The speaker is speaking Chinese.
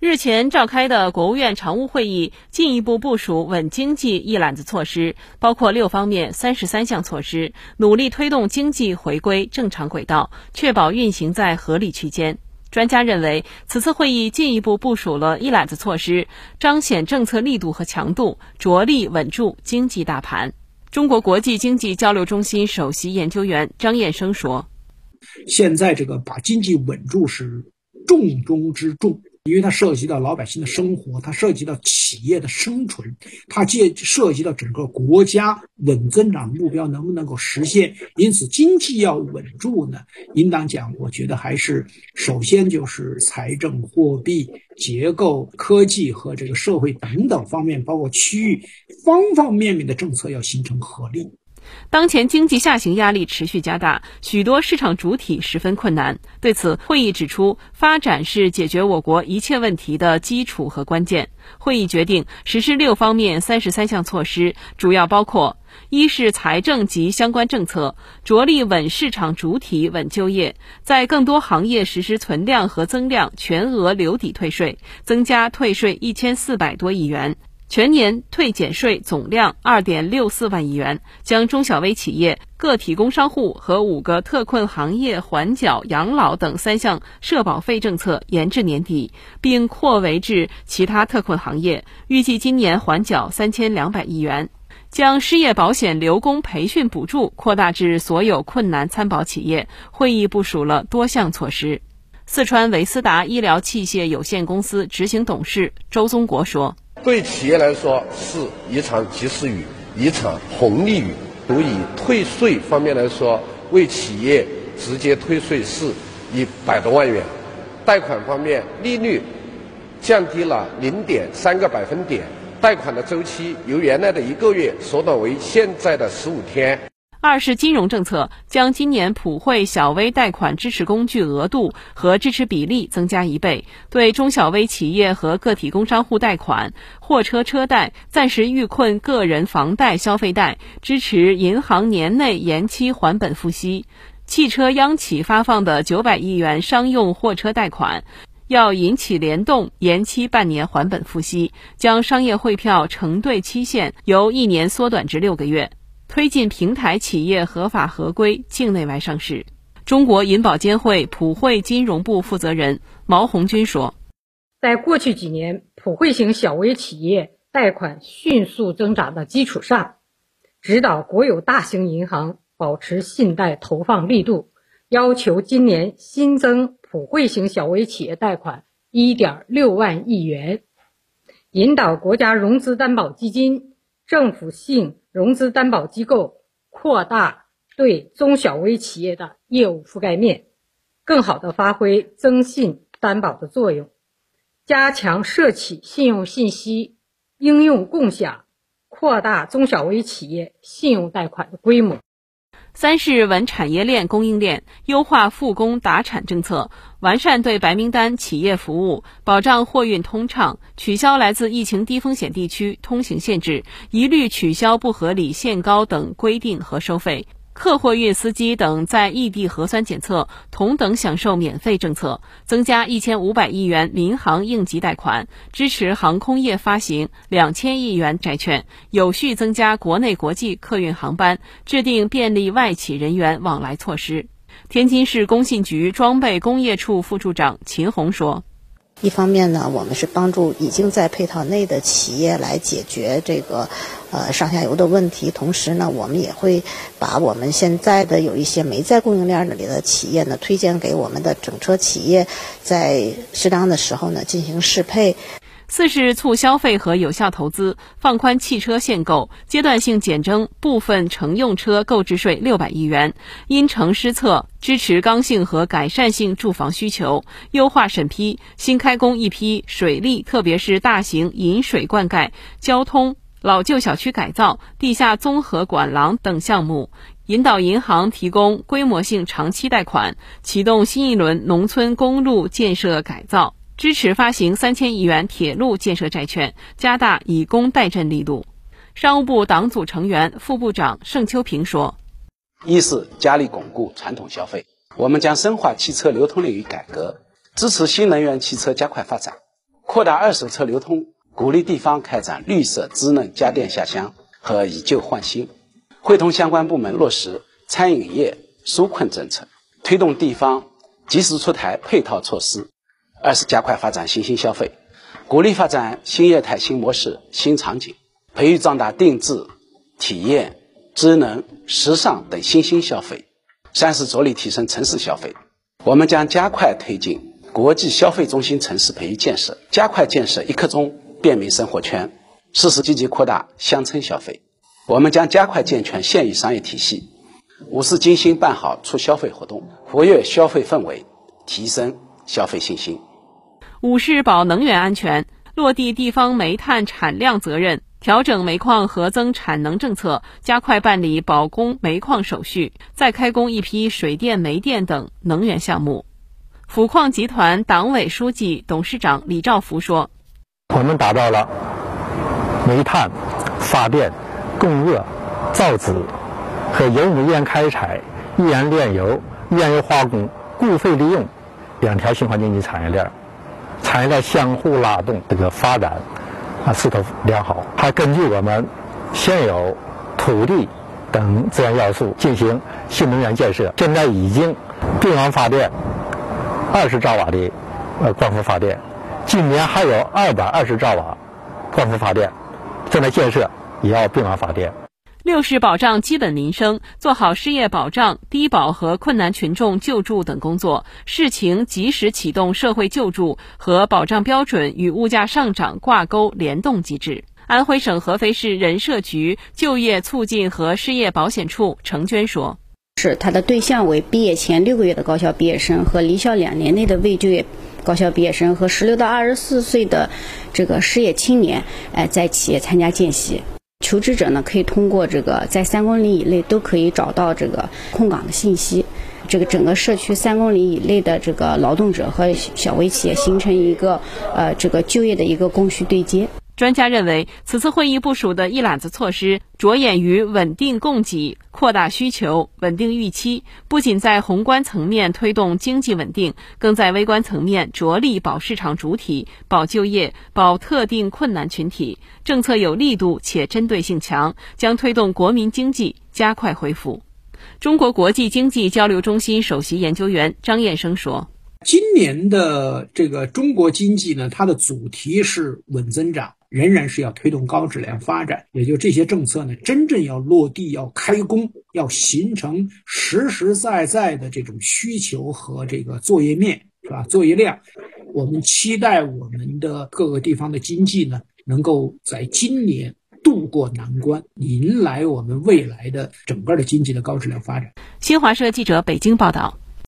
日前召开的国务院常务会议进一步部署稳经济一揽子措施，包括六方面三十三项措施，努力推动经济回归正常轨道，确保运行在合理区间。专家认为，此次会议进一步部署了一揽子措施，彰显政策力度和强度，着力稳住经济大盘。中国国际经济交流中心首席研究员张燕生说：“现在这个把经济稳住是重中之重。”因为它涉及到老百姓的生活，它涉及到企业的生存，它借涉及到整个国家稳增长目标能不能够实现。因此，经济要稳住呢，应当讲，我觉得还是首先就是财政、货币、结构、科技和这个社会等等方面，包括区域方方面面的政策要形成合力。当前经济下行压力持续加大，许多市场主体十分困难。对此，会议指出，发展是解决我国一切问题的基础和关键。会议决定实施六方面三十三项措施，主要包括：一是财政及相关政策，着力稳市场主体、稳就业，在更多行业实施存量和增量全额留抵退税，增加退税一千四百多亿元。全年退减税总量二点六四万亿元，将中小微企业、个体工商户和五个特困行业缓缴养老等三项社保费政策延至年底，并扩围至其他特困行业，预计今年缓缴三千两百亿元。将失业保险留工培训补助扩大至所有困难参保企业。会议部署了多项措施。四川维斯达医疗器械有限公司执行董事周宗国说。对企业来说是一场及时雨，一场红利雨。如以退税方面来说，为企业直接退税是一百多万元；贷款方面，利率降低了零点三个百分点，贷款的周期由原来的一个月缩短为现在的十五天。二是金融政策，将今年普惠小微贷款支持工具额度和支持比例增加一倍，对中小微企业和个体工商户贷款、货车车贷、暂时遇困个人房贷消费贷支持银行年内延期还本付息。汽车央企发放的九百亿元商用货车贷款，要引起联动延期半年还本付息，将商业汇票承兑期限由一年缩短至六个月。推进平台企业合法合规境内外上市。中国银保监会普惠金融部负责人毛红军说：“在过去几年普惠型小微企业贷款迅速增长的基础上，指导国有大型银行保持信贷投放力度，要求今年新增普惠型小微企业贷款1.6万亿元，引导国家融资担保基金、政府性。”融资担保机构扩大对中小微企业的业务覆盖面，更好地发挥增信担保的作用，加强涉企信用信息应用共享，扩大中小微企业信用贷款的规模。三是稳产业链供应链，优化复工达产政策，完善对白名单企业服务，保障货运通畅，取消来自疫情低风险地区通行限制，一律取消不合理限高等规定和收费。客货运司机等在异地核酸检测同等享受免费政策，增加一千五百亿元民航应急贷款，支持航空业发行两千亿元债券，有序增加国内国际客运航班，制定便利外企人员往来措施。天津市工信局装备工业处副处长秦红说。一方面呢，我们是帮助已经在配套内的企业来解决这个呃上下游的问题，同时呢，我们也会把我们现在的有一些没在供应链那里的企业呢，推荐给我们的整车企业，在适当的时候呢进行适配。四是促消费和有效投资，放宽汽车限购，阶段性减征部分乘用车购置税六百亿元，因城施策，支持刚性和改善性住房需求，优化审批，新开工一批水利，特别是大型引水灌溉、交通、老旧小区改造、地下综合管廊等项目，引导银行提供规模性长期贷款，启动新一轮农村公路建设改造。支持发行三千亿元铁路建设债券，加大以工代赈力度。商务部党组成员、副部长盛秋平说：“一是加力巩固传统消费，我们将深化汽车流通领域改革，支持新能源汽车加快发展，扩。”大二手车流通，鼓励地方开展绿色智能家电下乡和以旧换新，会同相关部门落实餐饮业纾困政策，推动地方及时出台配套措施。二是加快发展新兴消费，鼓励发展新业态、新模式、新场景，培育壮大定制、体验、智能、时尚等新兴消费。三是着力提升城市消费，我们将加快推进国际消费中心城市培育建设，加快建设一刻钟便民生活圈。四是积极扩大乡村消费，我们将加快健全县域商业体系。五是精心办好促消费活动，活跃消费氛围，提升消费信心。五是保能源安全，落地地方煤炭产量责任，调整煤矿核增产能政策，加快办理保供煤矿手续，再开工一批水电煤电等能源项目。府矿集团党委书记、董事长李兆福说：“我们打造了煤炭发电、供热、造纸和油煤烟开采、页岩炼油、页岩油化工、固废利用两条循环经济产业链。”产业链相互拉动，这个发展啊势头良好。还根据我们现有土地等资源要素进行。新能源建设，现在已经并网发电二十兆瓦的呃光伏发电，今年还有二百二十兆瓦光伏发电正在建设，也要并网发电。六是保障基本民生，做好失业保障、低保和困难群众救助等工作，视情及时启动社会救助和保障标准与物价上涨挂钩联动机制。安徽省合肥市人社局就业促进和失业保险处程娟说：“是它的对象为毕业前六个月的高校毕业生和离校两年内的未就业高校毕业生和十六到二十四岁的这个失业青年，哎，在企业参加见习。”求职者呢，可以通过这个在三公里以内都可以找到这个空岗的信息。这个整个社区三公里以内的这个劳动者和小微企业形成一个呃这个就业的一个供需对接。专家认为，此次会议部署的一揽子措施，着眼于稳定供给、扩大需求、稳定预期，不仅在宏观层面推动经济稳定，更在微观层面着力保市场主体、保就业、保特定困难群体。政策有力度且针对性强，将推动国民经济加快恢复。中国国际经济交流中心首席研究员张燕生说。今年的这个中国经济呢，它的主题是稳增长，仍然是要推动高质量发展。也就这些政策呢，真正要落地、要开工、要形成实实在在的这种需求和这个作业面，是吧？作业量，我们期待我们的各个地方的经济呢，能够在今年渡过难关，迎来我们未来的整个的经济的高质量发展。新华社记者北京报道。